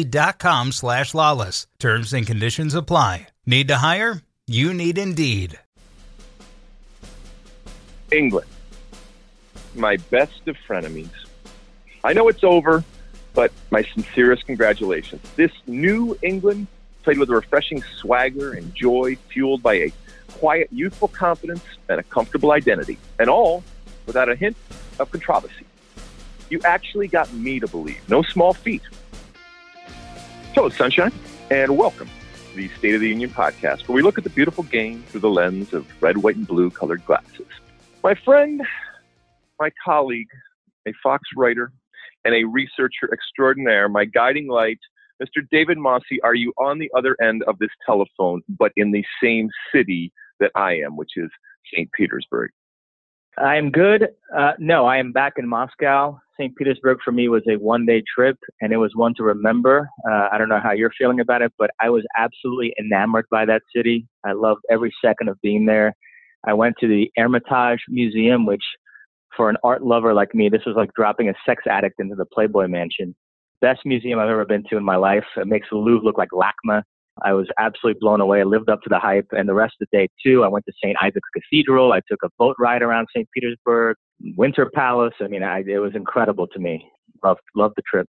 Indeed.com slash lawless. Terms and conditions apply. Need to hire? You need Indeed. England, my best of frenemies. I know it's over, but my sincerest congratulations. This new England played with a refreshing swagger and joy, fueled by a quiet, youthful confidence and a comfortable identity, and all without a hint of controversy. You actually got me to believe. No small feat. Hello, Sunshine, and welcome to the State of the Union podcast, where we look at the beautiful game through the lens of red, white, and blue colored glasses. My friend, my colleague, a Fox writer, and a researcher extraordinaire, my guiding light, Mr. David Mosse, are you on the other end of this telephone, but in the same city that I am, which is St. Petersburg? I am good. Uh, no, I am back in Moscow. St. Petersburg for me was a one day trip and it was one to remember. Uh, I don't know how you're feeling about it, but I was absolutely enamored by that city. I loved every second of being there. I went to the Hermitage Museum, which for an art lover like me, this was like dropping a sex addict into the Playboy Mansion. Best museum I've ever been to in my life. It makes the Louvre look like LACMA. I was absolutely blown away. I lived up to the hype. And the rest of the day, too, I went to St. Isaac's Cathedral. I took a boat ride around St. Petersburg, Winter Palace. I mean, I, it was incredible to me. Loved, loved the trip.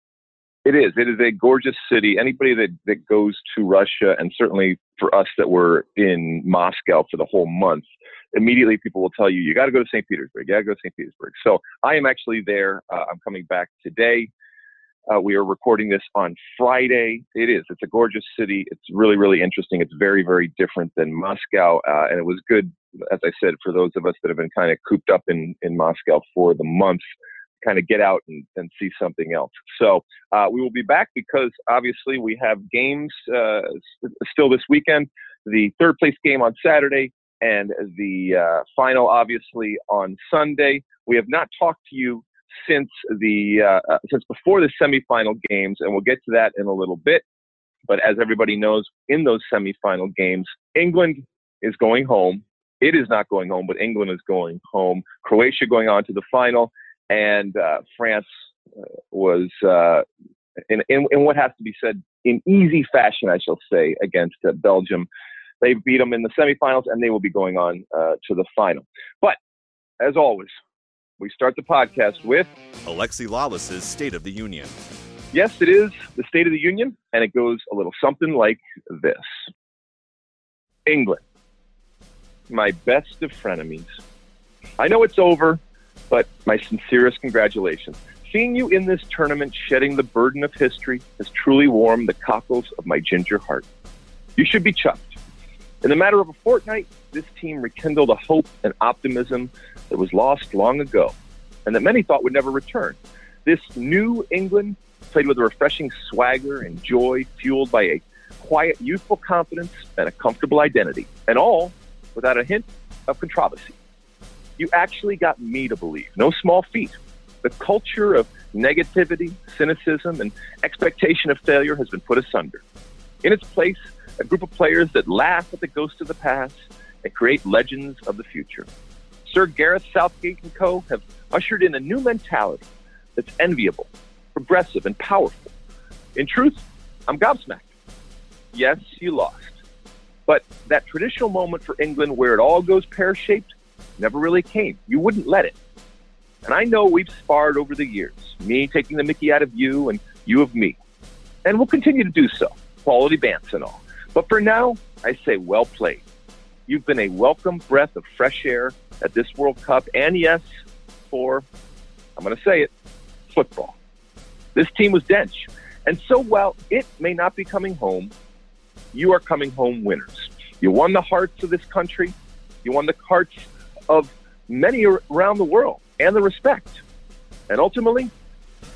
It is. It is a gorgeous city. Anybody that, that goes to Russia, and certainly for us that were in Moscow for the whole month, immediately people will tell you, you got to go to St. Petersburg. You got to go to St. Petersburg. So I am actually there. Uh, I'm coming back today. Uh, we are recording this on Friday. It is. It's a gorgeous city. It's really, really interesting. It's very, very different than Moscow. Uh, and it was good, as I said, for those of us that have been kind of cooped up in, in Moscow for the month, kind of get out and, and see something else. So uh, we will be back because obviously we have games uh, still this weekend. The third place game on Saturday and the uh, final, obviously, on Sunday. We have not talked to you since the uh, uh, since before the semifinal games, and we'll get to that in a little bit. But as everybody knows, in those semifinal games, England is going home. It is not going home, but England is going home. Croatia going on to the final, and uh, France uh, was uh, in, in, in what has to be said in easy fashion, I shall say, against uh, Belgium. They beat them in the semifinals, and they will be going on to the final. But as always, we start the podcast with Alexi Lalas's State of the Union. Yes, it is the State of the Union, and it goes a little something like this England, my best of frenemies. I know it's over, but my sincerest congratulations. Seeing you in this tournament shedding the burden of history has truly warmed the cockles of my ginger heart. You should be chuffed. In the matter of a fortnight, this team rekindled a hope and optimism that was lost long ago and that many thought would never return. This new England played with a refreshing swagger and joy, fueled by a quiet, youthful confidence and a comfortable identity, and all without a hint of controversy. You actually got me to believe. No small feat. The culture of negativity, cynicism, and expectation of failure has been put asunder. In its place, a group of players that laugh at the ghosts of the past and create legends of the future. Sir Gareth Southgate and co. have ushered in a new mentality that's enviable, progressive, and powerful. In truth, I'm gobsmacked. Yes, you lost. But that traditional moment for England where it all goes pear shaped never really came. You wouldn't let it. And I know we've sparred over the years, me taking the mickey out of you and you of me. And we'll continue to do so, quality bants and all. But for now, I say well played. You've been a welcome breath of fresh air at this World Cup, and yes, for, I'm going to say it, football. This team was dench. And so while it may not be coming home, you are coming home winners. You won the hearts of this country. You won the hearts of many around the world and the respect. And ultimately,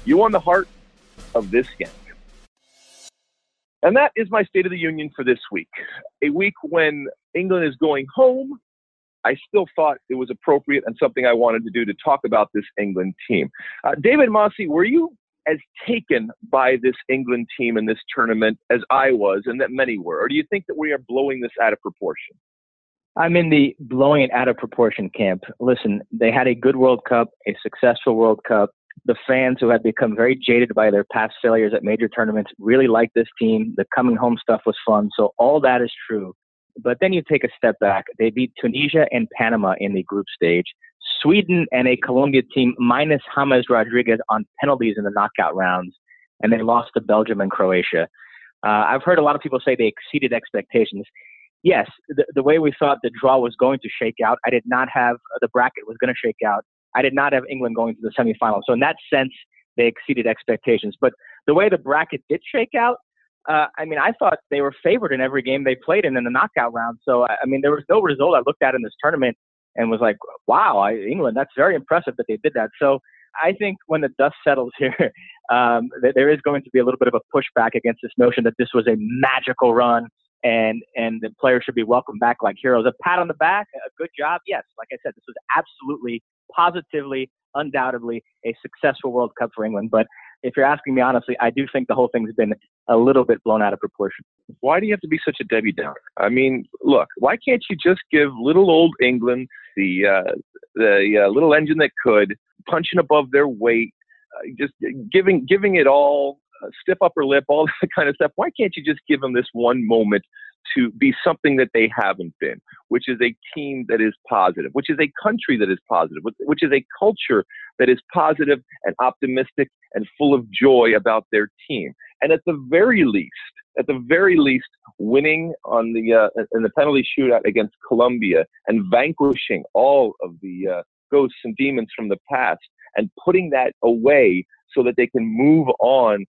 you won the heart of this gang. And that is my State of the Union for this week. A week when England is going home. I still thought it was appropriate and something I wanted to do to talk about this England team. Uh, David Mosse, were you as taken by this England team in this tournament as I was and that many were? Or do you think that we are blowing this out of proportion? I'm in the blowing it out of proportion camp. Listen, they had a good World Cup, a successful World Cup. The fans who had become very jaded by their past failures at major tournaments really liked this team. The coming home stuff was fun. So all that is true. But then you take a step back. They beat Tunisia and Panama in the group stage. Sweden and a Colombia team minus James Rodriguez on penalties in the knockout rounds, and they lost to Belgium and Croatia. Uh, I've heard a lot of people say they exceeded expectations. Yes, the, the way we thought the draw was going to shake out, I did not have uh, the bracket was going to shake out. I did not have England going to the semifinals. So in that sense, they exceeded expectations. But the way the bracket did shake out, uh, I mean, I thought they were favored in every game they played in in the knockout round. So I mean, there was no result I looked at in this tournament and was like, wow, I, England, that's very impressive that they did that. So I think when the dust settles here, um, there is going to be a little bit of a pushback against this notion that this was a magical run and and the players should be welcomed back like heroes. A pat on the back, a good job. Yes, like I said, this was absolutely, positively, undoubtedly a successful World Cup for England. But if you're asking me honestly, I do think the whole thing's been a little bit blown out of proportion. Why do you have to be such a Debbie Downer? I mean, look, why can't you just give little old England the uh, the uh, little engine that could punching above their weight, uh, just giving giving it all, stiff upper lip, all that kind of stuff? Why can't you just give them this one moment to be something that they haven't been, which is a team that is positive, which is a country that is positive, which is a culture that is positive and optimistic and full of joy about their team. And at the very least, at the very least, winning on the uh, in the penalty shootout against Colombia and vanquishing all of the uh, ghosts and demons from the past and putting that away so that they can move on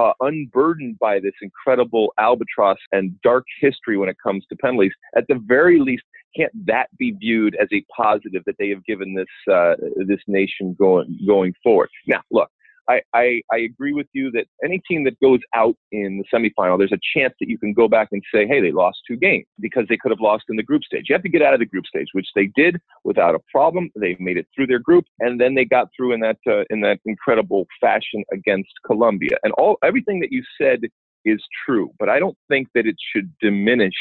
uh, unburdened by this incredible albatross and dark history when it comes to penalties. At the very least, can't that be viewed as a positive that they have given this uh, this nation going going forward? Now, look, I, I, I agree with you that any team that goes out in the semifinal, there's a chance that you can go back and say, hey, they lost two games because they could have lost in the group stage. You have to get out of the group stage, which they did without a problem. They made it through their group, and then they got through in that uh, in that incredible fashion against Colombia. And all everything that you said is true, but I don't think that it should diminish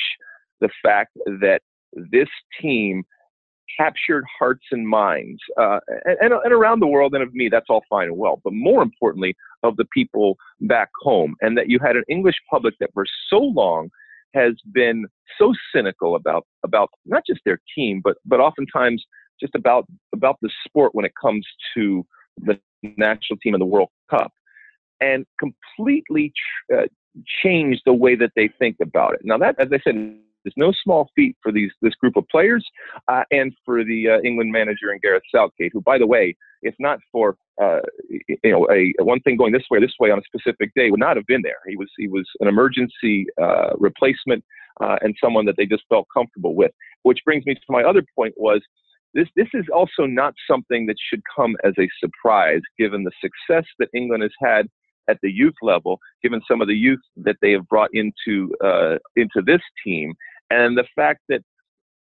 the fact that this team captured hearts and minds, uh, and, and around the world, and of me, that's all fine and well. But more importantly, of the people back home, and that you had an English public that for so long has been so cynical about about not just their team, but but oftentimes just about about the sport when it comes to the national team and the World Cup, and completely uh, changed the way that they think about it. Now that, as I said, is no small feat for these this group of players uh, and for the uh, England manager and Gareth Southgate, who, by the way, if not for uh, you know a, a, one thing going this way, or this way on a specific day, would not have been there. He was he was an emergency uh, replacement uh, and someone that they just felt comfortable with. Which brings me to my other point was. This, this is also not something that should come as a surprise given the success that England has had at the youth level, given some of the youth that they have brought into uh, into this team, and the fact that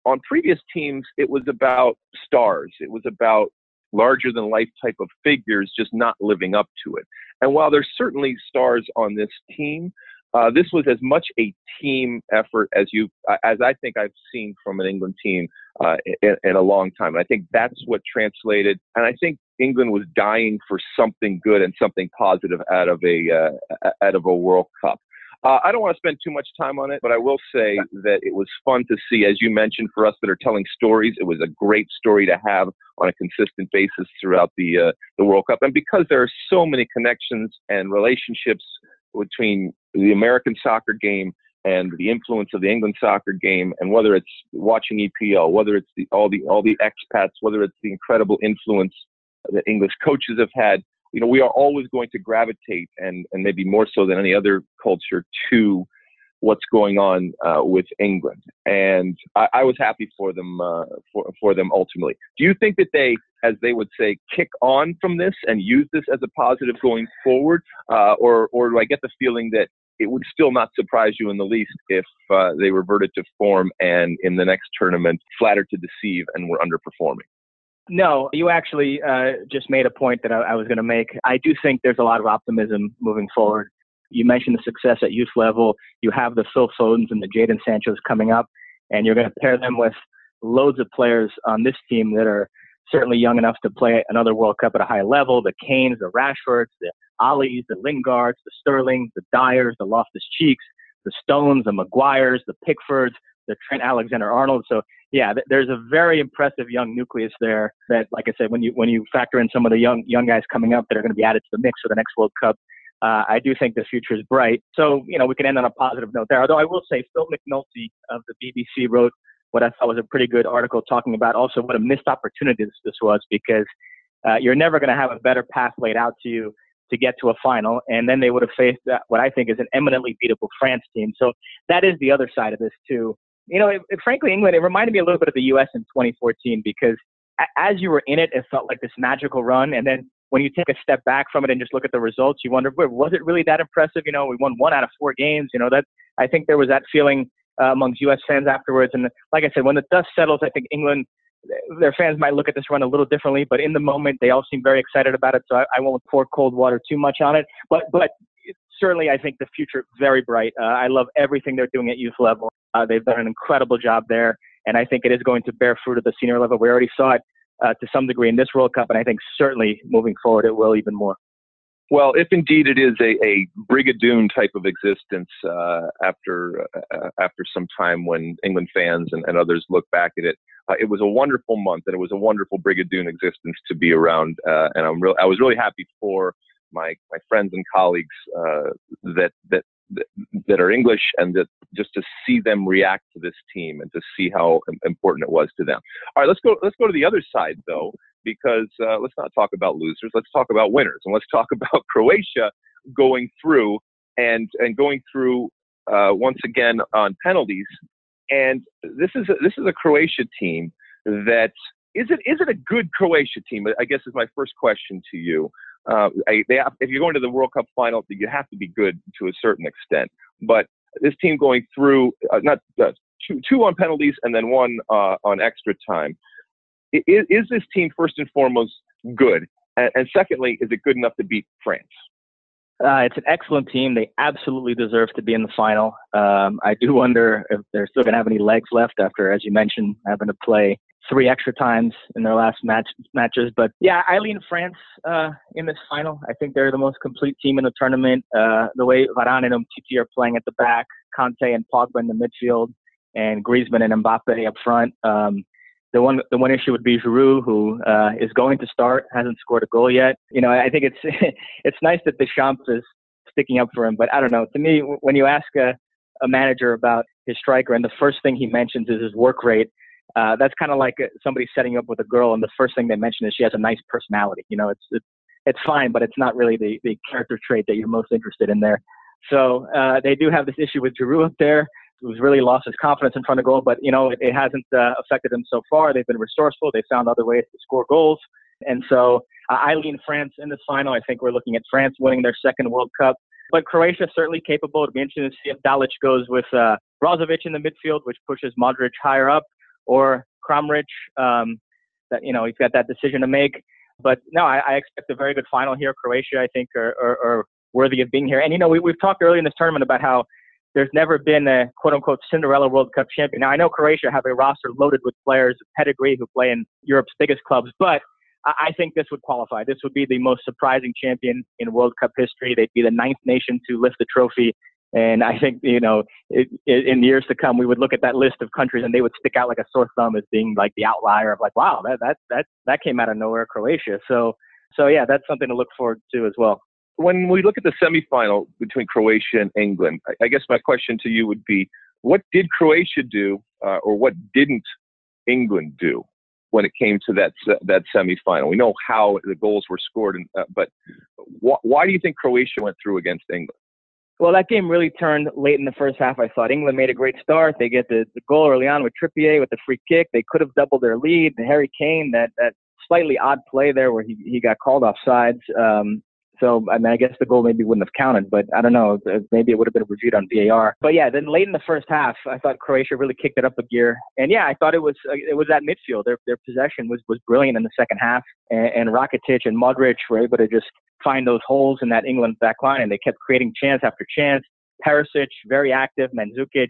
on previous teams it was about stars, it was about larger than life type of figures just not living up to it. And while there's certainly stars on this team, uh, this was as much a team effort as you, as I think I've seen from an England team uh, in, in, a long time. And I think that's what translated. And I think England was dying for something good and something positive out of a uh, out of a World Cup. Uh, I don't want to spend too much time on it, but I will say that it was fun to see, as you mentioned, for us that are telling stories. It was a great story to have on a consistent basis throughout the uh, the World Cup, and because there are so many connections and relationships between the American soccer game and the influence of the England soccer game, and whether it's watching EPL, whether it's the, all the all the expats, whether it's the incredible influence that English coaches have had, you know, we are always going to gravitate, and and maybe more so than any other culture, to what's going on uh, with England. And I, I, was happy for them uh, for for them ultimately. Do you think that they, as they would say, kick on from this and use this as a positive going forward, uh, or or do I get the feeling that it would still not surprise you in the least if uh, they reverted to form and in the next tournament flattered to deceive and were underperforming? No, you actually uh, just made a point that I, I was going to make. I do think there's a lot of optimism moving forward. You mentioned the success at youth level. You have the Phil Fodens and the Jadon Sanchos coming up, and you're going to pair them with loads of players on this team that are certainly young enough to play another World Cup at a high level. The Kanes, the Rashfords, the Allis, the Lingards, the Sterlings, the Dyers, the Loftus Cheeks, the Stones, the Maguires, the Pickfords, the Trent Alexander Arnold. So yeah, th- there's a very impressive young nucleus there. That, like I said, when you when you factor in some of the young young guys coming up that are going to be added to the mix for the next World Cup, uh, I do think the future is bright. So you know we can end on a positive note there. Although I will say Phil McNulty of the BBC wrote what I thought was a pretty good article talking about also what a missed opportunity this, this was because uh, you're never going to have a better path laid out to you to get to a final, and then they would have faced what I think is an eminently beatable France team. So that is the other side of this too you know, it, it, frankly, England, it reminded me a little bit of the U.S. in 2014 because as you were in it, it felt like this magical run. And then when you take a step back from it and just look at the results, you wonder, was it really that impressive? You know, we won one out of four games. You know, that I think there was that feeling uh, amongst U.S. fans afterwards. And like I said, when the dust settles, I think England, their fans might look at this run a little differently, but in the moment, they all seem very excited about it. So I, I won't pour cold water too much on it. But but certainly, I think the future very bright. Uh, I love everything they're doing at youth level. Uh, they've done an incredible job there, and I think it is going to bear fruit at the senior level. We already saw it uh, to some degree in this World Cup, and I think certainly moving forward it will even more. Well, if indeed it is a, a brigadoon type of existence uh, after uh, after some time when England fans and, and others look back at it, uh, it was a wonderful month and it was a wonderful brigadoon existence to be around. And I'm real I was really happy for my my friends and colleagues uh, that that that are English and that just to see them react to this team and to see how important it was to them. All right, let's go. Let's go to the other side though, because uh, let's not talk about losers. Let's talk about winners, and let's talk about Croatia going through and and going through uh, once again on penalties. And this is a, this is a Croatia team that is it is it a good Croatia team? I guess is my first question to you. Uh, they have, if you're going to the World Cup final, you have to be good to a certain extent. But this team going through uh, not uh, two, two on penalties and then one uh, on extra time. Is, is, this team first and foremost good? And, and secondly, is it good enough to beat France? Uh, it's an excellent team. They absolutely deserve to be in the final. Um, I do wonder if they're still going to have any legs left after, as you mentioned, having to play three extra times in their last match matches. But yeah, I lean France uh, in this final. I think they're the most complete team in the tournament. Uh, the way Varane and Umtiti are playing at the back, Kante and Pogba in the midfield, and Griezmann and Mbappe up front. Um, the one the one issue would be Giroud, who uh, is going to start, hasn't scored a goal yet. You know, I think it's it's nice that Deschamps is sticking up for him, but I don't know. To me, when you ask a, a manager about his striker, and the first thing he mentions is his work rate, uh, that's kind of like uh, somebody setting up with a girl, and the first thing they mention is she has a nice personality. You know, it's it's it's fine, but it's not really the the character trait that you're most interested in there. So uh, they do have this issue with Giroud up there, who's really lost his confidence in front of goal. But you know, it, it hasn't uh, affected them so far. They've been resourceful. They found other ways to score goals, and so uh, I lean France in this final. I think we're looking at France winning their second World Cup. But Croatia certainly capable. It'll be interesting to see if Dalic goes with uh, Brozovic in the midfield, which pushes Modric higher up, or Kramaric. Um, that you know he's got that decision to make. But no, I, I expect a very good final here. Croatia, I think, are, are, are worthy of being here. And you know, we, we've talked earlier in this tournament about how there's never been a quote unquote Cinderella World Cup champion. Now I know Croatia have a roster loaded with players of pedigree who play in Europe's biggest clubs, but I think this would qualify. This would be the most surprising champion in World Cup history. They'd be the ninth nation to lift the trophy. And I think, you know, it, it, in years to come, we would look at that list of countries and they would stick out like a sore thumb as being like the outlier of like, wow, that, that, that, that came out of nowhere, Croatia. So, so yeah, that's something to look forward to as well. when we look at the semifinal between Croatia and England, I, I guess my question to you would be, what did Croatia do, uh, or what didn't England do when it came to that that semifinal? We know how the goals were scored, and, uh, but wh- why do you think Croatia went through against England? Well, that game really turned late in the first half. I thought England made a great start. They get the, the goal early on with Trippier with the free kick. They could have doubled their lead. Harry Kane, that that slightly odd play there where he he got called off sides. Um, so I mean, I guess the goal maybe wouldn't have counted, but I don't know. Maybe it would have been reviewed on VAR. But yeah, then late in the first half, I thought Croatia really kicked it up a gear, and yeah, I thought it was uh, it was that midfield. Their their possession was was brilliant in the second half, and, and Rakitic and Modric were able to just find those holes in that England back line, and they kept creating chance after chance. Perisic very active, Mandzukic.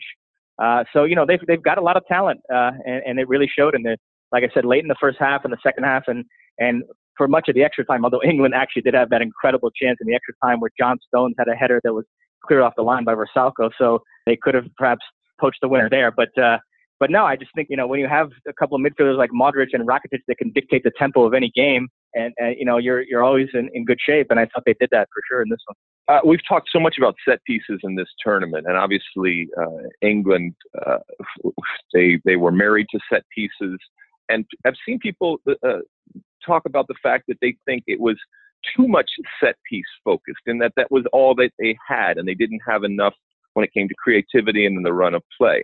Uh, so you know they've they've got a lot of talent, uh, and, and it really showed in the like I said late in the first half and the second half, and and for much of the extra time, although England actually did have that incredible chance in the extra time where John Stones had a header that was cleared off the line by Vrsaljko, so they could have perhaps poached the winner there. But uh, but no, I just think you know when you have a couple of midfielders like Modric and Rakitic that can dictate the tempo of any game, and, and you know you're you're always in, in good shape. And I thought they did that for sure in this one. Uh, we've talked so much about set pieces in this tournament, and obviously uh, England uh, they they were married to set pieces, and I've seen people uh, talk about the fact that they think it was too much set piece focused, and that that was all that they had, and they didn't have enough when it came to creativity and in the run of play.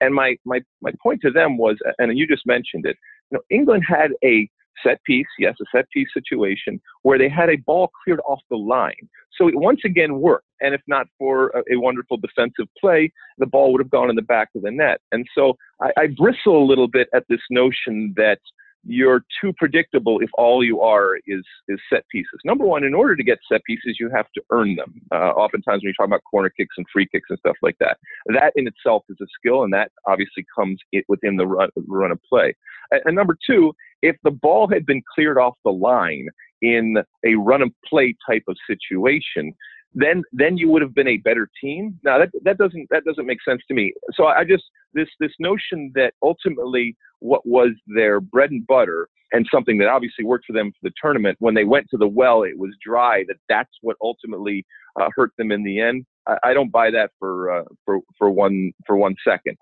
And my my my point to them was, and you just mentioned it. You know, England had a set piece, yes, a set piece situation where they had a ball cleared off the line. So it once again worked. And if not for a, a wonderful defensive play, the ball would have gone in the back of the net. And so I, I bristle a little bit at this notion that you're too predictable if all you are is is set pieces. Number one, in order to get set pieces, you have to earn them. Uh, oftentimes, when you talk about corner kicks and free kicks and stuff like that, that in itself is a skill, and that obviously comes within the run, run of play. And, and number two, if the ball had been cleared off the line in a run and play type of situation, then then you would have been a better team. Now that that doesn't that doesn't make sense to me. So I just this this notion that ultimately what was their bread and butter and something that obviously worked for them for the tournament when they went to the well it was dry that that's what ultimately uh, hurt them in the end. I, I don't buy that for uh, for for one for one second.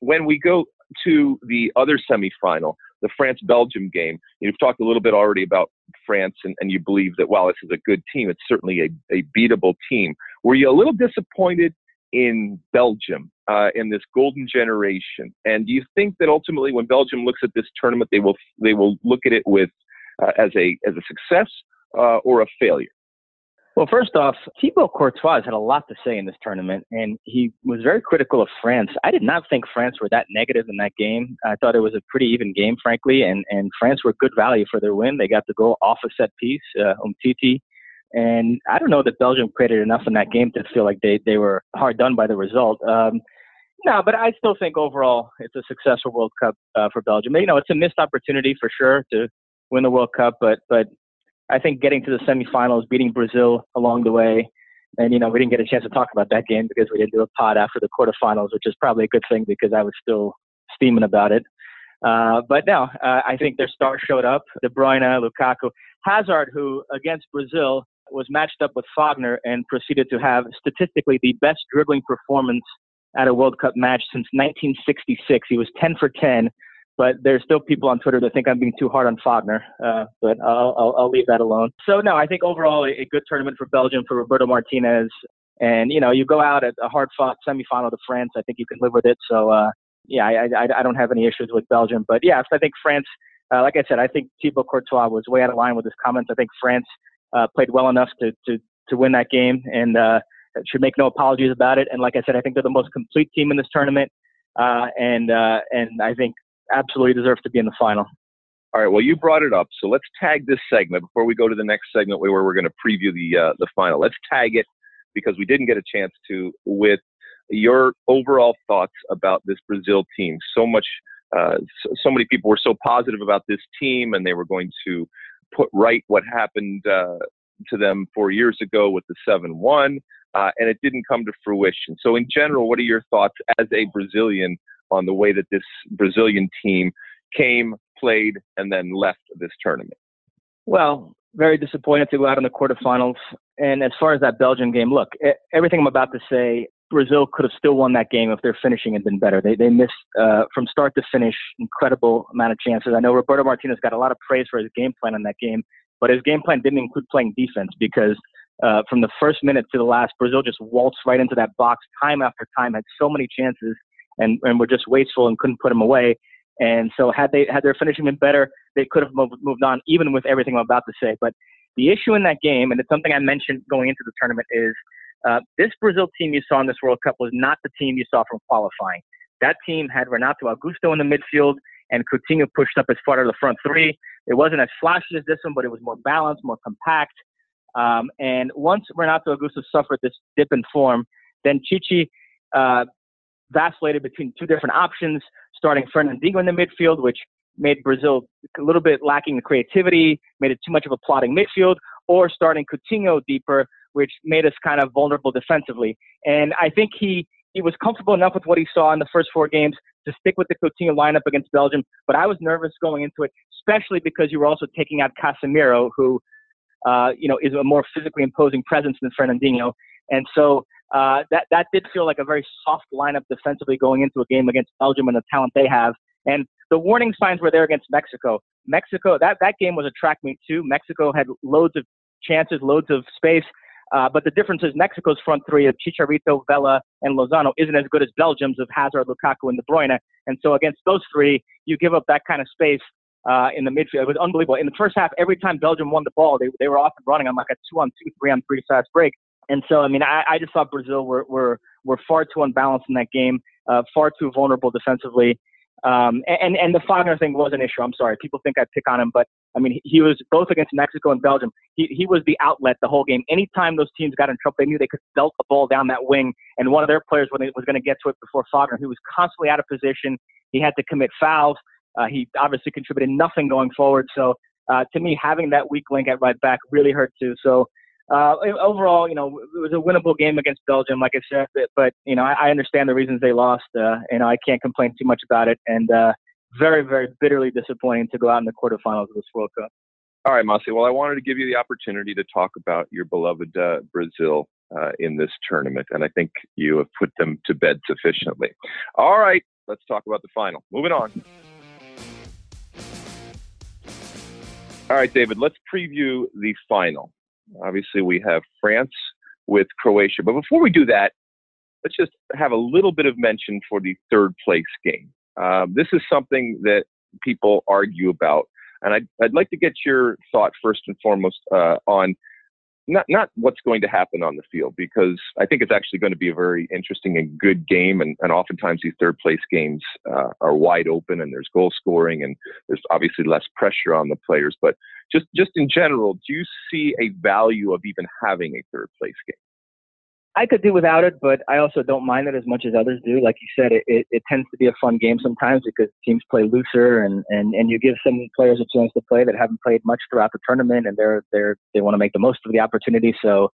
When we go to the other semifinal, the France Belgium game. You've talked a little bit already about France, and, and you believe that while this is a good team, it's certainly a, a beatable team. Were you a little disappointed in Belgium uh, in this golden generation? And do you think that ultimately, when Belgium looks at this tournament, they will they will look at it with uh, as a as a success uh, or a failure? Well, first off, Thibaut Courtois had a lot to say in this tournament, and he was very critical of France. I did not think France were that negative in that game. I thought it was a pretty even game, frankly, and, and France were good value for their win. They got the goal off a set piece, uh, Umtiti. And I don't know that Belgium created enough in that game to feel like they, they were hard done by the result. Um, no, but I still think overall it's a successful World Cup uh, for Belgium. You know, it's a missed opportunity for sure to win the World Cup, but but I think getting to the semifinals, beating Brazil along the way, and you know we didn't get a chance to talk about that game because we didn't do a pod after the quarterfinals, which is probably a good thing because I was still steaming about it. Uh, but no, uh, I think their stars showed up: De Bruyne, Lukaku, Hazard, who against Brazil was matched up with Fagner and proceeded to have statistically the best dribbling performance at a World Cup match since 1966. He was 10 for 10 but there's still people on Twitter that think I'm being too hard on Fagner. Uh, but I'll, I'll, I'll, leave that alone. So no, I think overall a, good tournament for Belgium for Roberto Martinez. And you know, you go out at a hard-fought semifinal to France. I think you can live with it. So uh, yeah, I, I, I, don't have any issues with Belgium. But yeah, I think France. Uh, like I said, I think Thibaut Courtois was way out of line with his comments. I think France uh, played well enough to to to win that game and uh, should make no apologies about it. And like I said, I think they're the most complete team in this tournament. Uh, and uh, and I think absolutely deserves to be in the final. All right. Well, you brought it up, so let's tag this segment before we go to the next segment where we're going to preview the uh, the final. Let's tag it because we didn't get a chance to with your overall thoughts about this Brazil team. So much, uh, so, many people were so positive about this team, and they were going to put right what happened uh, to them four years ago with the seven one, uh, and it didn't come to fruition. So, in general, what are your thoughts as a Brazilian on the way that this Brazilian team came, played, and then left this tournament? Well, very disappointed to go out in the quarterfinals. And as far as that Belgian game, look, everything I'm about to say, Brazil could have still won that game if their finishing had been better. They they missed uh, from start to finish incredible amount of chances. I know Roberto Martinez got a lot of praise for his game plan in that game, but his game plan didn't include playing defense because uh, from the first minute to the last, Brazil just waltzed right into that box time after time, had so many chances, and and were just wasteful and couldn't put them away. And so had they had their finishing been better, they could have moved, on, even with everything I'm about to say. But the issue in that game, and it's something I mentioned going into the tournament, is uh, this Brazil team you saw in this World Cup was not the team you saw from qualifying. That team had Renato Augusto in the midfield, and Coutinho pushed up as far to the front three. It wasn't as flashy as this one, but it was more balanced, more compact. Um, and once Renato Augusto suffered this dip in form, then Tite uh, vacillated between two different options, starting Fernandinho in the midfield, which made Brazil a little bit lacking the creativity, made it too much of a plotting midfield, or starting Coutinho deeper, which made us kind of vulnerable defensively. And I think he he was comfortable enough with what he saw in the first four games to stick with the Coutinho lineup against Belgium. But I was nervous going into it, especially because you were also taking out Casemiro, who uh, you know is a more physically imposing presence than Fernandinho. And so uh, that that did feel like a very soft lineup defensively going into a game against Belgium and the talent they have. And the warning signs were there against Mexico. Mexico that that game was a track meet too. Mexico had loads of chances, loads of space. Uh, but the difference is Mexico's front three of Chicharito, Vela, and Lozano isn't as good as Belgium's of Hazard, Lukaku, and De Bruyne. And so against those three, you give up that kind of space uh, in the midfield. It was unbelievable. In the first half, every time Belgium won the ball, they, they were off and running on like a two on two, three on three fast break. And so, I mean, I, I just thought Brazil were, were, were far too unbalanced in that game, uh, far too vulnerable defensively. Um, and, and the Fagner thing was an issue. I'm sorry. People think I pick on him, but I mean, he was both against Mexico and Belgium. He, he was the outlet the whole game. Anytime those teams got in trouble, they knew they could belt the ball down that wing. And one of their players was going to get to it before Fagner. He was constantly out of position. He had to commit fouls. Uh, he obviously contributed nothing going forward. So uh, to me, having that weak link at right back really hurt too. So uh, overall, you know, it was a winnable game against Belgium, like I said. But, you know, I, I, understand the reasons they lost. Uh, you know, I can't complain too much about it. And uh, very, very bitterly disappointing to go out in the quarterfinals of this World Cup. All right, Mossy. Well, I wanted to give you the opportunity to talk about your beloved uh, Brazil uh, in this tournament, and I think you have put them to bed sufficiently. All right, let's talk about the final. Moving on. All right, David, let's preview the final. Obviously, we have France with Croatia. But before we do that, let's just have a little bit of mention for the third place game. Um, this is something that people argue about. And I'd, I'd like to get your thought first and foremost uh, on not not what's going to happen on the field because I think it's actually going to be a very interesting and good game. And, and oftentimes these third place games uh, are wide open and there's goal scoring and there's obviously less pressure on the players. But just just in general, do you see a value of even having a third place game? I could do without it, but I also don't mind it as much as others do. Like you said, it, it, it, tends to be a fun game sometimes because teams play looser and, and, and you give some players a chance to play that haven't played much throughout the tournament and they're, they're, they want to make the most of the opportunity. So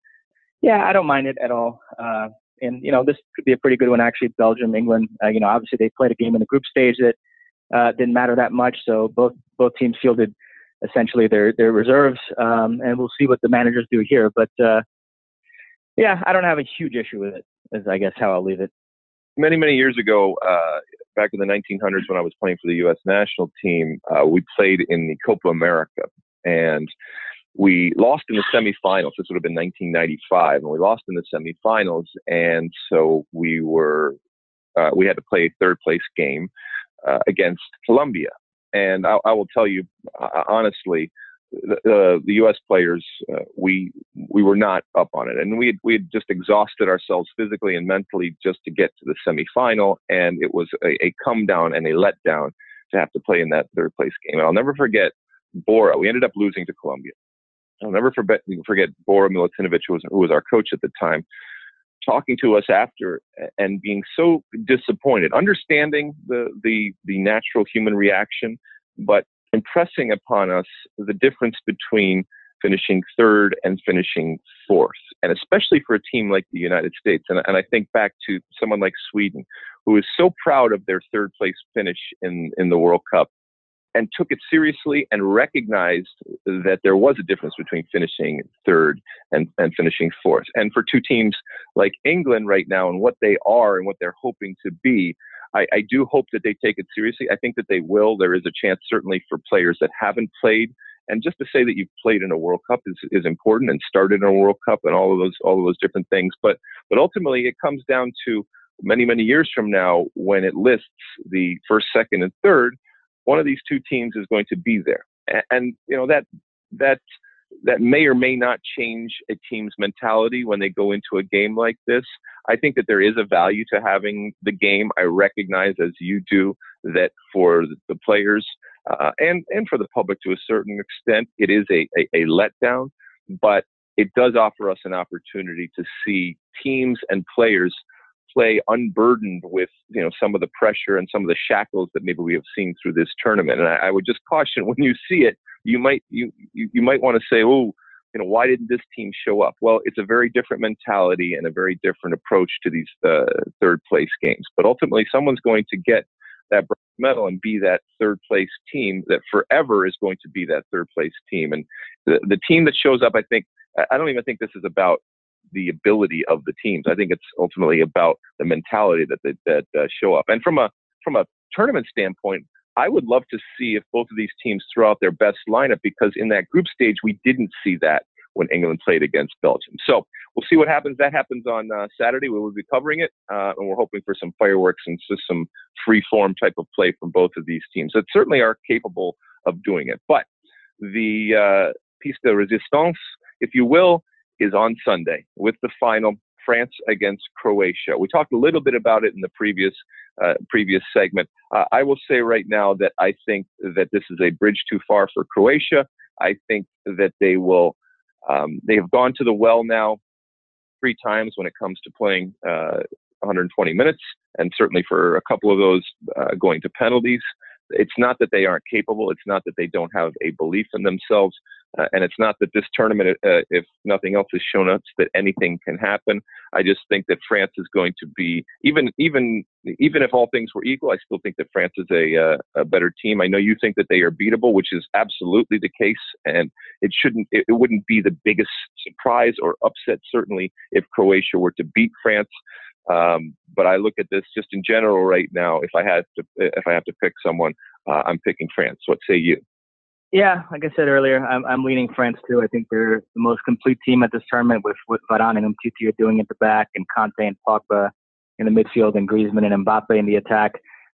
yeah, I don't mind it at all. Uh, and, you know, this could be a pretty good one, actually. Belgium, England, uh, you know, obviously they played a game in the group stage that uh, didn't matter that much. So both, both teams fielded essentially their, their reserves. Um, and we'll see what the managers do here. But, uh, yeah, I don't have a huge issue with it. Is I guess how I'll leave it. Many many years ago, uh, back in the 1900s, when I was playing for the U.S. national team, uh, we played in the Copa America, and we lost in the semifinals. This would have been 1995, and we lost in the semifinals, and so we were uh, we had to play a third place game uh, against Colombia. And I, I will tell you uh, honestly, the, the U.S. players, uh, we we were not up on it, and we had, we had just exhausted ourselves physically and mentally just to get to the semifinal, and it was a, a come down and a letdown to have to play in that third place game. And I'll never forget Bora. We ended up losing to Colombia. I'll never forget forget Bora Milutinovic, who was who was our coach at the time, talking to us after and being so disappointed, understanding the the the natural human reaction, but impressing upon us the difference between finishing third and finishing fourth, and especially for a team like the United States. And, and I think back to someone like Sweden, who is so proud of their third place finish in, in the World Cup. and took it seriously and recognized that there was a difference between finishing third and, and finishing fourth. And for two teams like England right now and what they are and what they're hoping to be, I, I do hope that they take it seriously. I think that they will. There is a chance, certainly, for players that haven't played. And just to say that you've played in a World Cup is, is important and started in a World Cup and all of those all of those different things. But but ultimately, it comes down to many many years from now when it lists the first, second, and third one of these two teams is going to be there. And, and you know that that that may or may not change a team's mentality when they go into a game like this. I think that there is a value to having the game. I recognize, as you do, that for the players uh, and and for the public to a certain extent, it is a, a, a letdown. But it does offer us an opportunity to see teams and players play unburdened with you know some of the pressure and some of the shackles that maybe we have seen through this tournament. And I, I would just caution when you see it, you might you you, you might want to say, oh, you know, why didn't this team show up? Well, it's a very different mentality and a very different approach to these uh, third place games. But ultimately, someone's going to get that bronze medal and be that third place team that forever is going to be that third place team. And the, the team that shows up, I think, I don't even think this is about the ability of the teams. I think it's ultimately about the mentality that they, that uh, show up. And from a from a tournament standpoint, I would love to see if both of these teams throw out their best lineup because in that group stage we didn't see that when England played against Belgium. So we'll see what happens. That happens on uh, Saturday. We will be covering it, uh, and we're hoping for some fireworks and just some free form type of play from both of these teams that certainly are capable of doing it. But the uh, piece de resistance, if you will, is on Sunday with the final France against Croatia. We talked a little bit about it in the previous uh, previous segment. Uh, I will say right now that I think that this is a bridge too far for Croatia. I think that they will. Um, they have gone to the well now three times when it comes to playing uh, 120 minutes, and certainly for a couple of those uh, going to penalties it's not that they aren't capable. It's not that they don't have a belief in themselves. Uh, and it's not that this tournament, uh, if nothing else, has shown us that anything can happen. I just think that France is going to be even even even if all things were equal, I still think that France is a uh, a better team. I know you think that they are beatable, which is absolutely the case, and it shouldn't it, it wouldn't be the biggest surprise or upset certainly if Croatia were to beat France. Um, but I look at this just in general right now. If I had to, if I have to pick someone, uh, I'm picking France. What say you? Yeah, like I said earlier, I'm, I'm leaning France too. I think they're the most complete team at this tournament with what Varane and Umtiti doing at the back, and Kante and Pogba in the midfield, and Griezmann and Mbappe in the attack.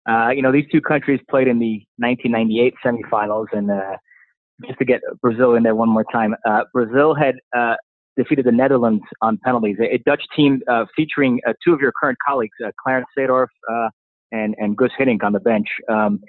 Uh, you know, these two countries played in the 1998 semifinals, and uh, just to get Brazil in there one more time, uh, Brazil had uh, defeated the Netherlands on penalties. A, Dutch team uh, featuring uh, two of your current colleagues, Clarence Seedorf and and Guus Hiddink on the bench. Um,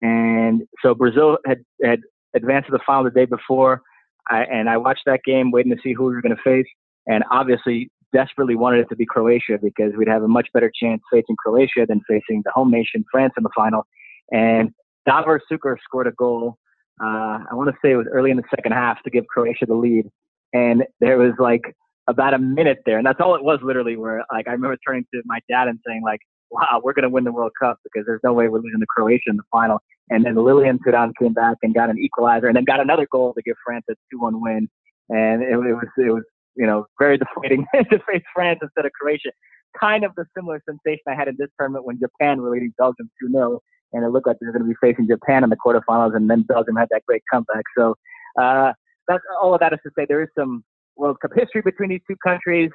and so Brazil had had advanced to the final the day before, I, and I watched that game, waiting to see who we were going to face, and obviously desperately wanted it to be Croatia because we'd have a much better chance facing Croatia than facing the home nation France in the final. And Davor scored a goal. Uh, I want to say it was early in the second half to give Croatia the lead and there was like about a minute there, and that's all it was literally. Where like I remember turning to my dad and saying like, "Wow, we're gonna win the World Cup because there's no way we're losing to Croatia in the final." And then Lilian Thuram came back and got an equalizer, and then got another goal to give France a two-one win. And it, it was it was you know very deflating to face France instead of Croatia. Kind of the similar sensation I had in this tournament when Japan were leading Belgium 2 0, and it looked like they were going to be facing Japan in the quarterfinals, and then Belgium had that great comeback. So uh, that's all of that is to say there is some World Cup history between these two countries.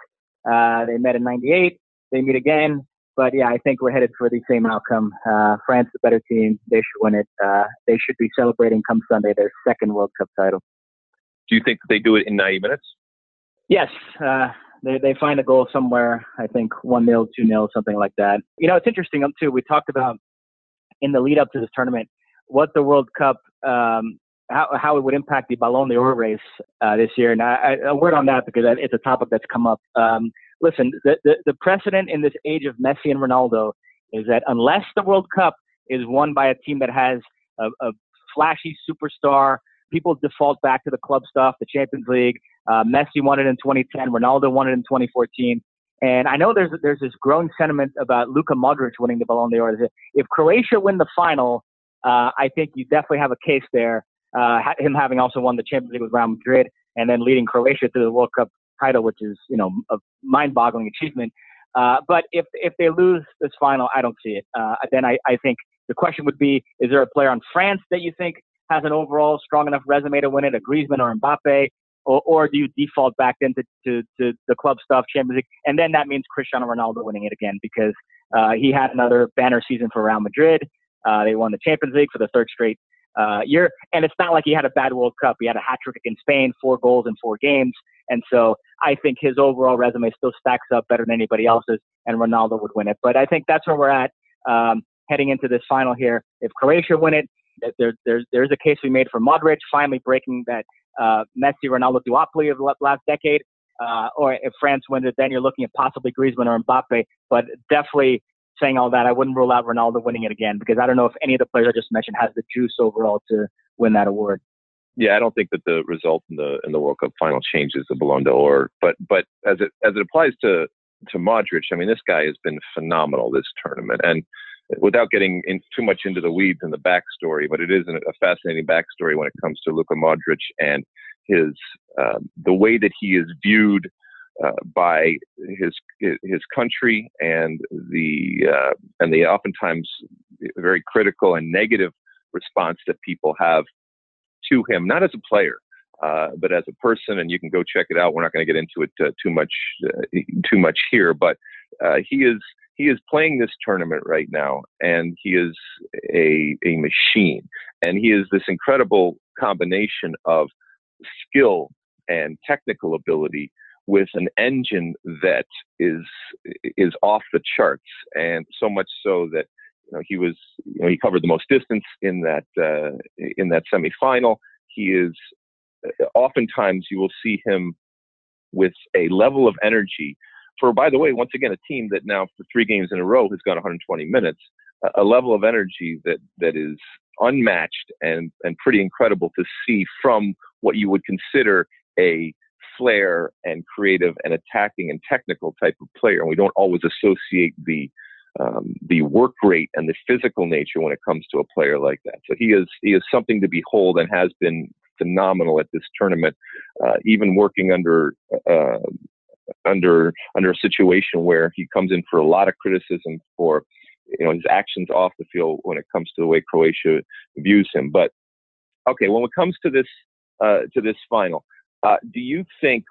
Uh, they met in '98. They meet again. But yeah, I think we're headed for the same outcome. Uh, France, the better team, they should win it. Uh, they should be celebrating come Sunday their second World Cup title. Do you think they do it in 90 minutes? Yes. Uh, they, they find a goal somewhere, I think 1 0, 2 0, something like that. You know, it's interesting, um, too. We talked about in the lead up to this tournament what the World Cup um, how, how it would impact the Ballon d'Or race uh, this year. And I, I, a word on that because it's a topic that's come up. Um, listen, the, the, the precedent in this age of Messi and Ronaldo is that unless the World Cup is won by a team that has a, a flashy superstar, people default back to the club stuff, the Champions League. Uh, Messi won it in 2010. Ronaldo won it in 2014. And I know there's there's this growing sentiment about Luka Modric winning the Ballon d'Or. If Croatia win the final, uh, I think you definitely have a case there. Uh, him having also won the Champions League with Real Madrid and then leading Croatia to the World Cup title, which is you know a mind-boggling achievement. Uh, but if if they lose this final, I don't see it. Uh, then I, I think the question would be: Is there a player on France that you think has an overall strong enough resume to win it, a Griezmann or Mbappe, or, or do you default back into to, to the club stuff, Champions League, and then that means Cristiano Ronaldo winning it again because uh, he had another banner season for Real Madrid. Uh, they won the Champions League for the third straight uh, and it's not like he had a bad World Cup. He had a hat trick in Spain, four goals in four games, and so I think his overall resume still stacks up better than anybody else's, and Ronaldo would win it. But I think that's where we're at um, heading into this final here. If Croatia win it, there, there's there's a case we made for Modric finally breaking that uh, Messi Ronaldo duopoly of the last decade. Uh, or if France wins it, then you're looking at possibly Griezmann or Mbappe. But definitely saying all that, I wouldn't rule out Ronaldo winning it again because I don't know if any of the players I just mentioned has the juice overall to win that award. Yeah, I don't think that the result in the in the World Cup final changes the Ballon d'Or. But but as it as it applies to to Modric, I mean, this guy has been phenomenal this tournament, and without getting in too much into the weeds and the backstory, but it is a fascinating backstory when it comes to Luka Modric and his um, the way that he is viewed uh, by his his country and the uh, and the oftentimes very critical and negative response that people have to him, not as a player, uh, but as a person. And you can go check it out. We're not going to get into it uh, too much uh, too much here, but uh, he is he is playing this tournament right now, and he is a a machine, and he is this incredible combination of skill and technical ability with an engine that is is off the charts, and so much so that you know he was you know he covered the most distance in that uh, in that semifinal. He is oftentimes you will see him with a level of energy for by the way once again a team that now for three games in a row has gone 120 minutes a level of energy that that is unmatched and and pretty incredible to see from what you would consider a flair and creative and attacking and technical type of player. And we don't always associate the um, the work rate and the physical nature when it comes to a player like that. So he is he is something to behold and has been phenomenal at this tournament, uh, even working under uh, under under a situation where he comes in for a lot of criticism for you know his actions off the field when it comes to the way Croatia views him. But okay, when it comes to this uh, to this final, uh, do you think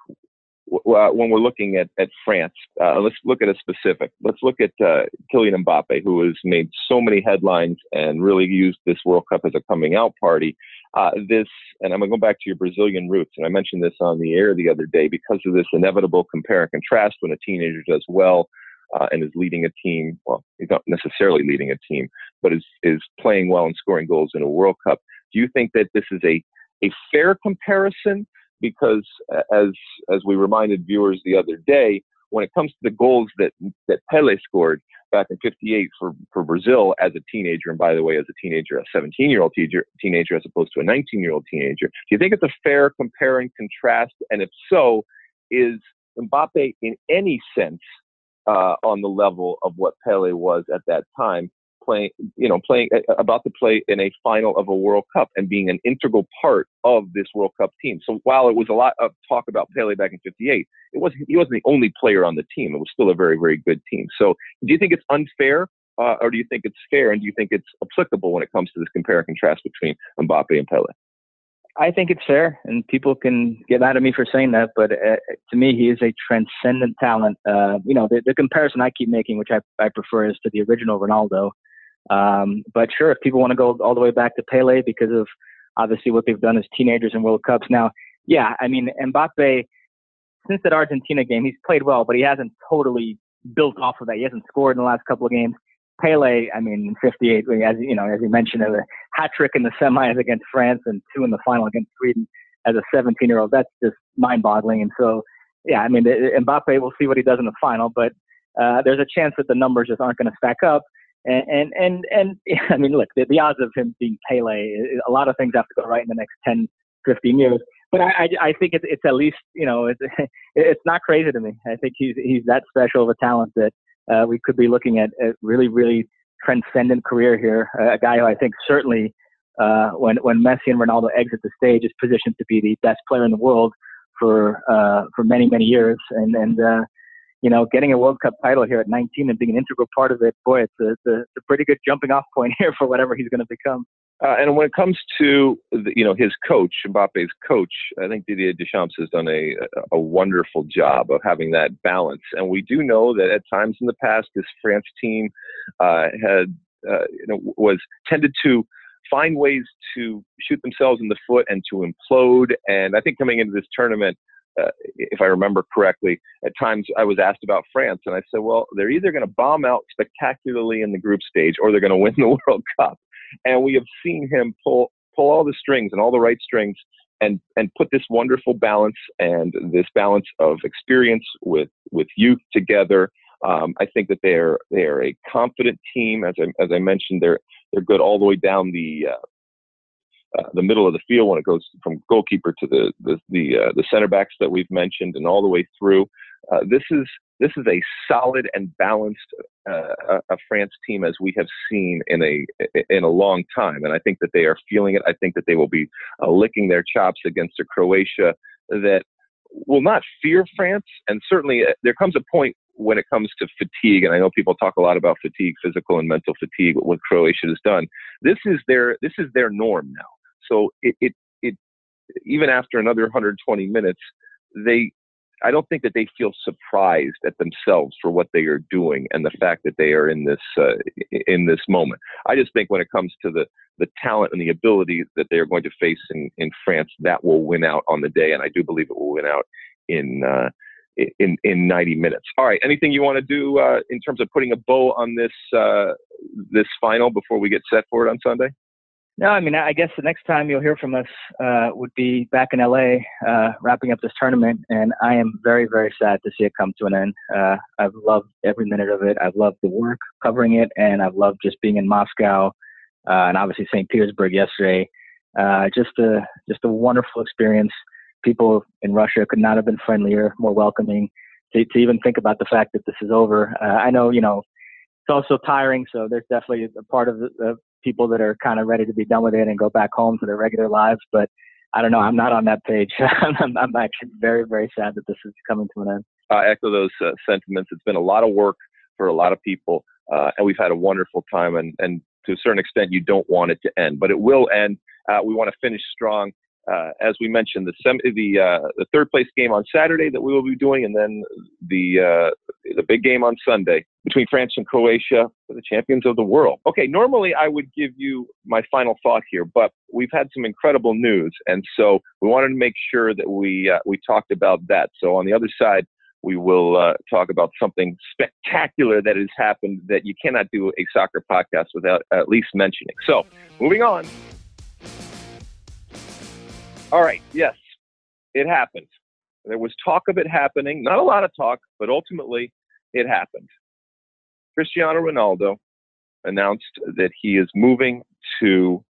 uh, when we're looking at, at France, uh, let's look at a specific. Let's look at uh, Kylian Mbappe, who has made so many headlines and really used this World Cup as a coming out party. Uh, this, and I'm going to go back to your Brazilian roots, and I mentioned this on the air the other day because of this inevitable compare and contrast when a teenager does well uh, and is leading a team. Well, he's not necessarily leading a team, but is is playing well and scoring goals in a World Cup. Do you think that this is a a fair comparison? Because as as we reminded viewers the other day, when it comes to the goals that that Pele scored back in '58 for for Brazil as a teenager, and by the way, as a teenager, a 17 year old teenager, teenager as opposed to a 19 year old teenager, do you think it's a fair compare and contrast? And if so, is Mbappe in any sense uh, on the level of what Pele was at that time, playing, you know, playing uh, about to play in a final of a World Cup and being an integral part of this World Cup team. So while it was a lot of talk about Pele back in '58, it was he wasn't the only player on the team. It was still a very, very good team. So do you think it's unfair? Uh, or do you think it's fair and do you think it's applicable when it comes to this compare and contrast between Mbappe and Pele? I think it's fair, and people can get mad at me for saying that, but uh, to me, he is a transcendent talent. Uh, you know, the, the, comparison I keep making, which I, I prefer, is to the original Ronaldo. Um, but sure, if people want to go all the way back to Pele because of obviously what they've done as teenagers in World Cups, now, yeah, I mean, Mbappe, since that Argentina game, he's played well, but he hasn't totally built off of that. He hasn't scored in the last couple of games. Pele, I mean, in 58, as you know, as you mentioned, a hat trick in the semis against France and two in the final against Sweden as a 17 year old. That's just mind boggling. And so, yeah, I mean, Mbappe, we'll see what he does in the final, but uh, there's a chance that the numbers just aren't going to stack up. And, and, and, and I mean, look, the, the odds of him being Pele, a lot of things have to go right in the next 10, 15 years. But I, I, I think it's, it's at least, you know, it's, it's not crazy to me. I think he's, he's that special of a talent that uh, we could be looking at, a really, really transcendent career here. A guy who I think certainly, uh, when when Messi and Ronaldo exit the stage, is positioned to be the best player in the world for uh, for many many years. And and uh, you know, getting a World Cup title here at 19 and being an integral part of it, boy, it's a, it's a, it's a pretty good jumping off point here for whatever he's going to become. Uh, and when it comes to the, you know his coach, Mbappe's coach, I think Didier Deschamps has done a a wonderful job of having that balance. And we do know that at times in the past, this France team uh, had uh, you know was tended to find ways to shoot themselves in the foot and to implode. And I think coming into this tournament, uh, if I remember correctly, at times I was asked about France, and I said, well, they're either going to bomb out spectacularly in the group stage or they're going to win the World Cup and we have seen him pull pull all the strings and all the right strings and and put this wonderful balance and this balance of experience with with youth together. Um, I think that they're they're a confident team. As I as I mentioned, they're they're good all the way down the uh, uh, the middle of the field when it goes from goalkeeper to the the the, uh, the center backs that we've mentioned and all the way through. Uh, this is this is a solid and balanced uh, a France team as we have seen in a in a long time, and I think that they are feeling it. I think that they will be uh, licking their chops against a Croatia that will not fear France, and certainly there comes a point when it comes to fatigue, and I know people talk a lot about fatigue, physical and mental fatigue, what Croatia has done. This is their this is their norm now. So it it, it even after another 120 minutes, they I don't think that they feel surprised at themselves for what they are doing and the fact that they are in this uh, in this moment. I just think when it comes to the the talent and the ability that they are going to face in in France, that will win out on the day, and I do believe it will win out in. Uh, in in 90 minutes. All right. Anything you want to do uh, in terms of putting a bow on this uh, this final before we get set for it on Sunday? No, I mean, I guess the next time you'll hear from us uh, would be back in LA, uh, wrapping up this tournament, and I am very, very sad to see it come to an end. Uh, I've loved every minute of it. I've loved the work covering it, and I've loved just being in Moscow, uh, and obviously St. Petersburg yesterday. Uh, just a just a wonderful experience. People in Russia could not have been friendlier, more welcoming. To, to even think about the fact that this is over, uh, I know you know it's also tiring. So there's definitely a part of the, people that are kind of ready to be done with it and go back home to their regular lives. But I don't know. I'm not on that page. I'm, I'm, actually very, very sad that this is coming to an end. I echo those uh, sentiments. It's been a lot of work for a lot of people, uh, and we've had a wonderful time. And, and to a certain extent, you don't want it to end, but it will end. Uh, we want to finish strong uh, as we mentioned, the sem- the uh, the third place game on Saturday that we will be doing, and then the uh, the big game on Sunday between France and Croatia for the champions of the world. Okay, normally I would give you my final thought here, but we've had some incredible news, and so we wanted to make sure that we uh, we talked about that. So on the other side. We will uh, talk about something spectacular that has happened that you cannot do a soccer podcast without at least mentioning. So, moving on. All right, yes, it happened. There was talk of it happening, not a lot of talk, but ultimately it happened. Cristiano Ronaldo announced that he is moving to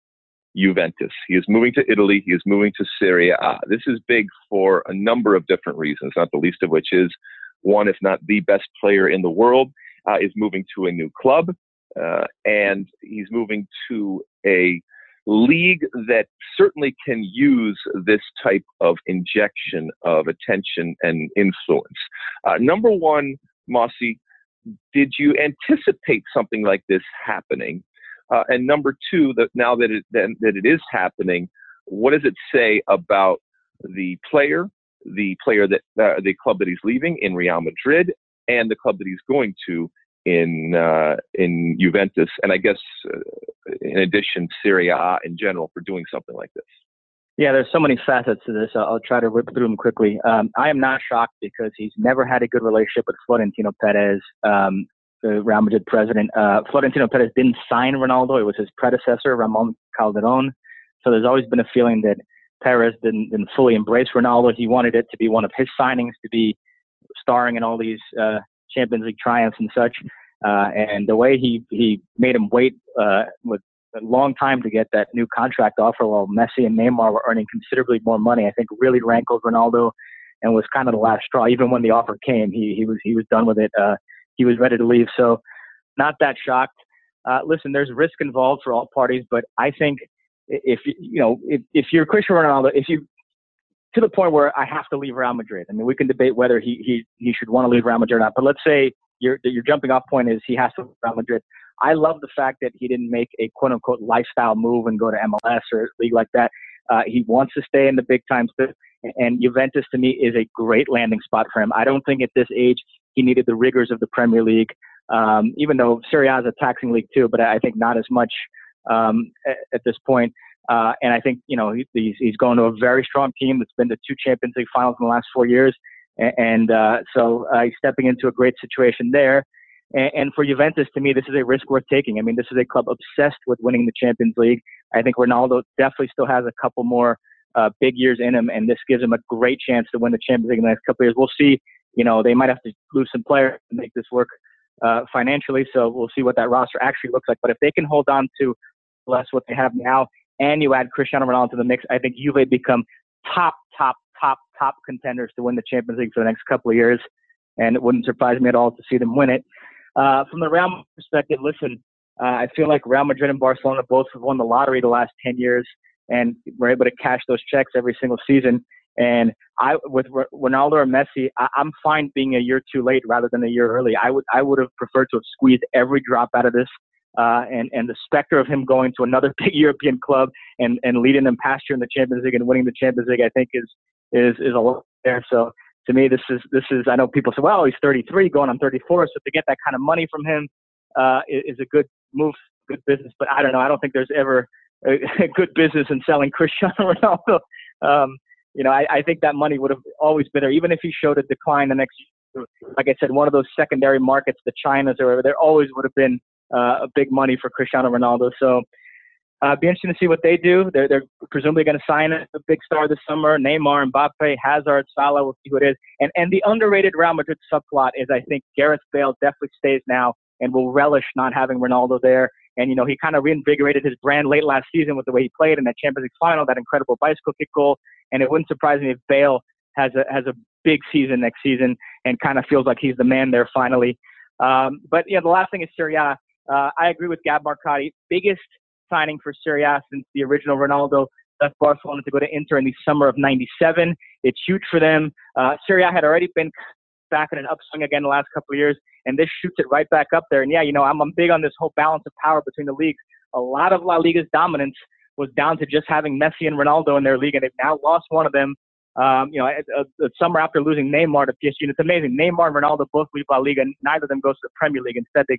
Juventus. He is moving to Italy. He is moving to Serie A. This is big for a number of different reasons, not the least of which is one, if not the best player in the world, uh, is moving to a new club. Uh, and he's moving to a league that certainly can use this type of injection of attention and influence. Uh, number one, Mosse, did you anticipate something like this happening? Uh, and number two, that now that it that, that it is happening, what does it say about the player, the player that uh, the club that he's leaving in Real Madrid, and the club that he's going to in uh, in Juventus, and I guess uh, in addition Serie A in general for doing something like this. Yeah, there's so many facets to this. I'll, try to rip through them quickly. Um, I am not shocked because he's never had a good relationship with Florentino Perez, um, the Real Madrid president. Uh, Florentino Perez didn't sign Ronaldo; it was his predecessor, Ramon Calderon. So there's always been a feeling that Perez didn't, didn't fully embrace Ronaldo. He wanted it to be one of his signings, to be starring in all these uh, Champions League triumphs and such. Uh, and the way he he made him wait uh, with a long time to get that new contract offer, while Messi and Neymar were earning considerably more money, I think really rankled Ronaldo, and was kind of the last straw. Even when the offer came, he he was he was done with it. Uh, he was ready to leave. So, not that shocked. uh, listen, there's risk involved for all parties, but I think if you know if, if you're Cristiano Ronaldo, if you to the point where I have to leave Real Madrid. I mean, we can debate whether he he he should want to leave Real Madrid or not. But let's say your your jumping off point is he has to leave Real Madrid. I love the fact that he didn't make a quote unquote lifestyle move and go to MLS or a league like that. Uh, he wants to stay in the big times, and Juventus to me is a great landing spot for him. I don't think at this age he needed the rigors of the Premier League, um, even though Serie A is a taxing league too, but I think not as much um, at, at this point. Uh, and I think, you know, he, he's, he's going to a very strong team that's been to two Champions League finals in the last four years. And, and uh, so uh, he's stepping into a great situation there. And, and for Juventus, to me, this is a risk worth taking. I mean, this is a club obsessed with winning the Champions League. I think Ronaldo definitely still has a couple more uh, big years in him, and this gives him a great chance to win the Champions League in the next couple of years. We'll see. You know, they might have to lose some players to make this work uh, financially, so we'll see what that roster actually looks like. But if they can hold on to less what they have now and you add Cristiano Ronaldo to the mix, I think Juve become top, top, top, top contenders to win the Champions League for the next couple of years. And it wouldn't surprise me at all to see them win it. Uh, from the Real perspective, listen, uh, I feel like Real Madrid and Barcelona both have won the lottery the last 10 years and we're able to cash those checks every single season. And I, with Ronaldo or Messi, I, I'm fine being a year too late rather than a year early. I would, I would have preferred to have squeezed every drop out of this uh, and and the specter of him going to another big European club and and leading them past year in the Champions League and winning the Champions League, I think is is is a lot there. So to me, this is this is. I know people say, well, he's 33, going on 34, so to get that kind of money from him uh, is, a good move, good business. But I don't know. I don't think there's ever a, a good business in selling Cristiano Ronaldo. Um, you know, I, I think that money would have always been there, even if he showed a decline the next. Like I said, one of those secondary markets, the Chinas or whatever, there always would have been uh, a big money for Cristiano Ronaldo. So uh, be interesting to see what they do. They're, they're presumably going to sign a, big star this summer. Neymar, Mbappe, Hazard, Salah. We'll see who it is. And and the underrated Real Madrid subplot is I think Gareth Bale definitely stays now and will relish not having Ronaldo there. And you know he kind of reinvigorated his brand late last season with the way he played in that Champions League final, that incredible bicycle kick goal. And it wouldn't surprise me if Bale has a has a big season next season and kind of feels like he's the man there finally. Um, but yeah, the last thing is Serie A. Uh, I agree with Gab Marcotti. Biggest signing for Serie A since the original Ronaldo left Barcelona to go to Inter in the summer of '97. It's huge for them. Uh, Serie A had already been back in an upswing again the last couple of years, and this shoots it right back up there. And yeah, you know, I'm, I'm big on this whole balance of power between the leagues. A lot of La Liga's dominance was down to just having Messi and Ronaldo in their league, and they've now lost one of them. Um, you know, the summer after losing Neymar to PSG, and it's amazing. Neymar and Ronaldo both leave La Liga, and neither of them goes to the Premier League. Instead, they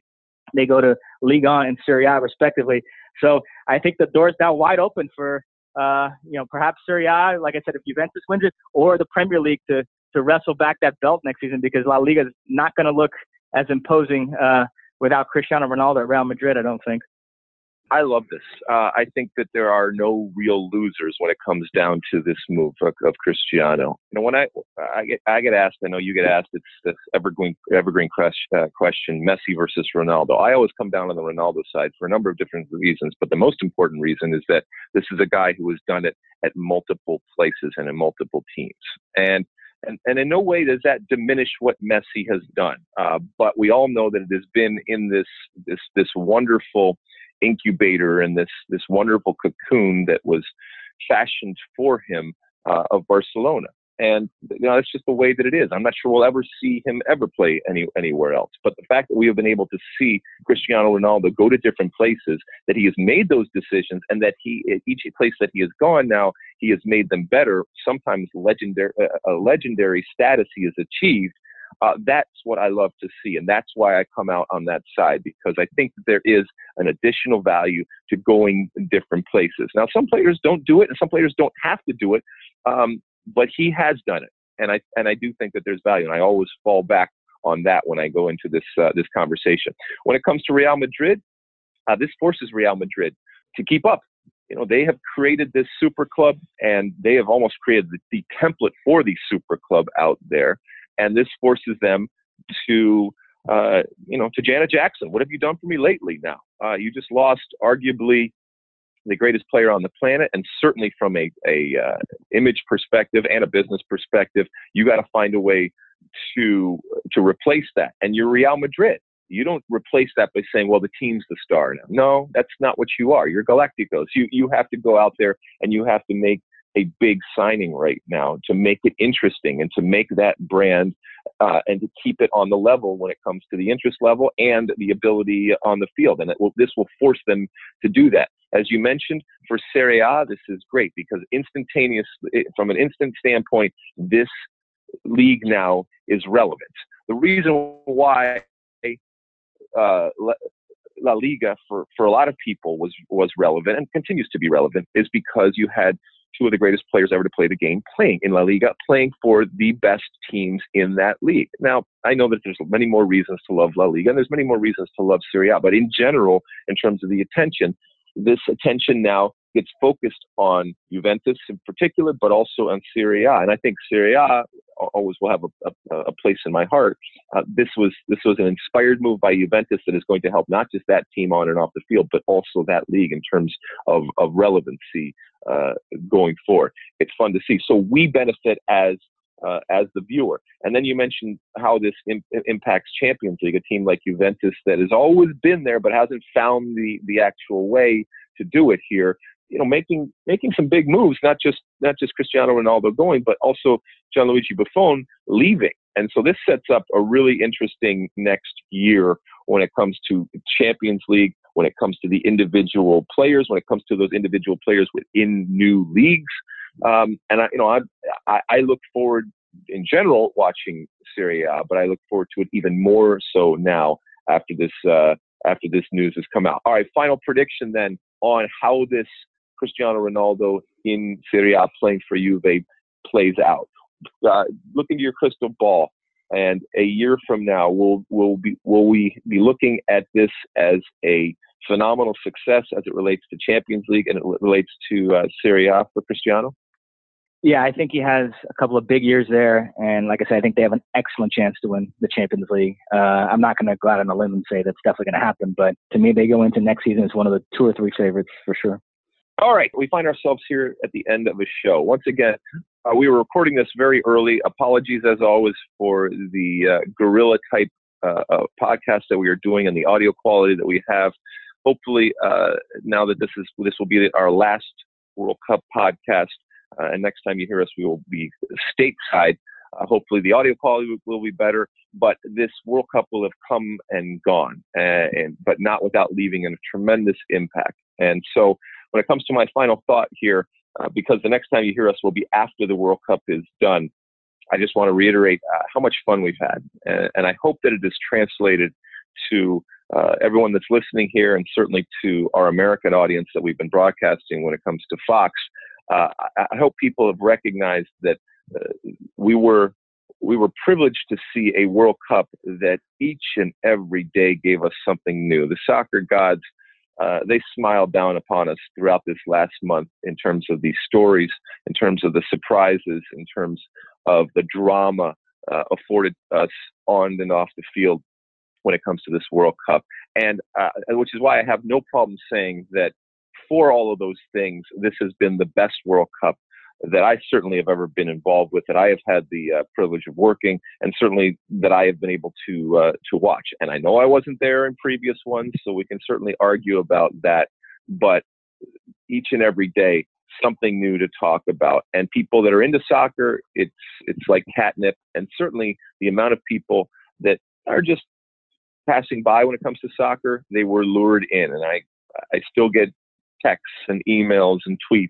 they go to Liga and Serie A respectively. So I think the door is now wide open for uh, you know perhaps Serie A, like I said, if Juventus wins it, or the Premier League to to wrestle back that belt next season because La Liga is not going to look as imposing uh, without Cristiano Ronaldo at Real Madrid. I don't think. I love this. Uh, I think that there are no real losers when it comes down to this move of, of Cristiano. You know, when I I get I get asked, I know you get asked, it's this evergreen evergreen uh, question: Messi versus Ronaldo. I always come down on the Ronaldo side for a number of different reasons, but the most important reason is that this is a guy who has done it at multiple places and in multiple teams, and and, and in no way does that diminish what Messi has done. Uh, but we all know that it has been in this this this wonderful incubator and this this wonderful cocoon that was fashioned for him uh, of Barcelona. And you know that's just the way that it is. I'm not sure we'll ever see him ever play any anywhere else. But the fact that we have been able to see Cristiano Ronaldo go to different places, that he has made those decisions, and that he each place that he has gone now, he has made them better. Sometimes legendary a legendary status he has achieved uh, that's what I love to see. And that's why I come out on that side because I think that there is an additional value to going in different places. Now, some players don't do it and some players don't have to do it, um, but he has done it. And I, and I do think that there's value. And I always fall back on that when I go into this, uh, this conversation. When it comes to Real Madrid, uh, this forces Real Madrid to keep up you know they have created this super club and they have almost created the, the, template for the super club out there and this forces them to uh, you know to Janet Jackson. What have you done for me lately? Now uh, you just lost arguably the greatest player on the planet, and certainly from a a uh, image perspective and a business perspective, you got to find a way to to replace that. And you're Real Madrid. You don't replace that by saying, well, the team's the star now. No, that's not what you are. You're Galacticos. You, you have to go out there and you have to make a big signing right now to make it interesting and to make that brand uh, and to keep it on the level when it comes to the interest level and the ability on the field. And will, this will force them to do that. As you mentioned, for Serie A, this is great because instantaneous, from an instant standpoint, this league now is relevant. The reason why uh, La Liga for, for a lot of people was was relevant and continues to be relevant is because you had two of the greatest players ever to play the game playing in La Liga, playing for the best teams in that league. Now, I know that there's many more reasons to love La Liga and there's many more reasons to love Serie A, but in general, in terms of the attention, this attention now gets focused on Juventus in particular, but also on Serie A. And I think Serie A always will have a, a, a place in my heart. Uh, this was this was an inspired move by Juventus that is going to help not just that team on and off the field, but also that league in terms of, of relevancy uh, going forward. It's fun to see. So we benefit as uh, as the viewer. And then you mentioned how this Im- impacts Champions League, a team like Juventus that has always been there but hasn't found the the actual way to do it here you know, making making some big moves, not just not just Cristiano Ronaldo going, but also Gianluigi Buffon leaving. And so this sets up a really interesting next year when it comes to Champions League, when it comes to the individual players, when it comes to those individual players within new leagues. Um, and I, you know, I, I, I look forward in general watching Serie A, but I look forward to it even more so now after this uh, after this news has come out. All right, final prediction then on how this Cristiano Ronaldo in Serie A playing for Juve plays out. Uh, look into your crystal ball, and a year from now, will will be will we be looking at this as a phenomenal success as it relates to Champions League and it relates to uh, Serie A for Cristiano? Yeah, I think he has a couple of big years there, and like I said, I think they have an excellent chance to win the Champions League. Uh, I'm not going to go out on a limb and say that's definitely going to happen, but to me, they go into next season as one of the two or three favorites for sure. All right, we find ourselves here at the end of a show. Once again, uh, we were recording this very early. Apologies, as always, for the uh, guerrilla type uh, podcast that we are doing and the audio quality that we have. Hopefully, uh, now that this is this will be our last World Cup podcast, uh, and next time you hear us, we will be stateside. Uh, hopefully, the audio quality will, will, be better. But this World Cup will have come and gone, and, and but not without leaving a tremendous impact. And so, when it comes to my final thought here, uh, because the next time you hear us will be after the World Cup is done, I just want to reiterate uh, how much fun we've had. And, and, I hope that it is translated to uh, everyone that's listening here and certainly to our American audience that we've been broadcasting when it comes to Fox. Uh, I, I, hope people have recognized that uh, we were we were privileged to see a World Cup that each and every day gave us something new. The soccer gods uh, they smiled down upon us throughout this last month in terms of these stories, in terms of the surprises, in terms of the drama uh, afforded us on and off the field when it comes to this World Cup. And uh, which is why I have no problem saying that for all of those things, this has been the best World Cup that I certainly have ever been involved with, that I have had the uh, privilege of working, and certainly that I have been able to uh, to watch. And I know I wasn't there in previous ones, so we can certainly argue about that. But each and every day, something new to talk about. And people that are into soccer, it's it's like catnip. And certainly the amount of people that are just passing by when it comes to soccer, they were lured in. And I I still get texts and emails and tweets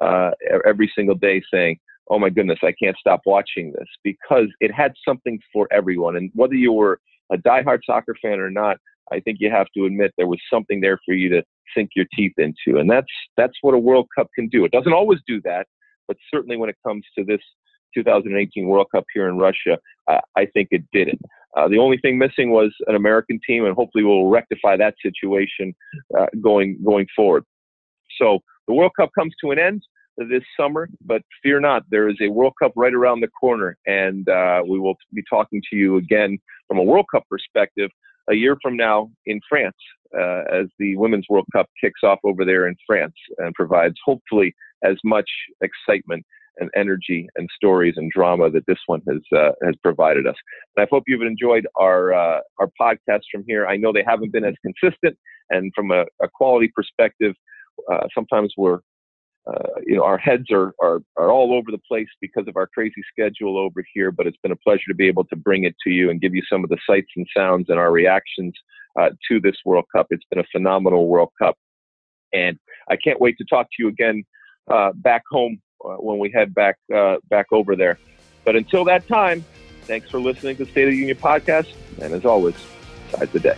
uh, every single day saying, "Oh my goodness, I can't stop watching this," because it had something for everyone. And whether you were a diehard soccer fan or not, I think you have to admit there was something there for you to sink your teeth into, and that's that's what a World Cup can do. It doesn't always do that, but certainly when it comes to this 2018 World Cup here in Russia, uh, I think it did it. Uh, the only thing missing was an American team, and hopefully we'll rectify that situation uh, going going forward. So the World Cup comes to an end this summer, but fear not, there is a World Cup right around the corner, and uh, we will be talking to you again from a World Cup perspective a year from now in France uh, as the Women's World Cup kicks off over there in France and provides hopefully as much excitement and energy and stories and drama that this one has uh, has provided us. And I hope you've enjoyed our uh, our podcasts from here. I know they haven't been as consistent, and from a, a quality perspective, uh, sometimes we're uh, you know, our heads are, are, are all over the place because of our crazy schedule over here, but it's been a pleasure to be able to bring it to you and give you some of the sights and sounds and our reactions uh, to this World Cup. It's been a phenomenal World Cup. And I can't wait to talk to you again uh, back home uh, when we head back, back over there. But until that time, thanks for listening to the State of the Union podcast. And as always, size the day.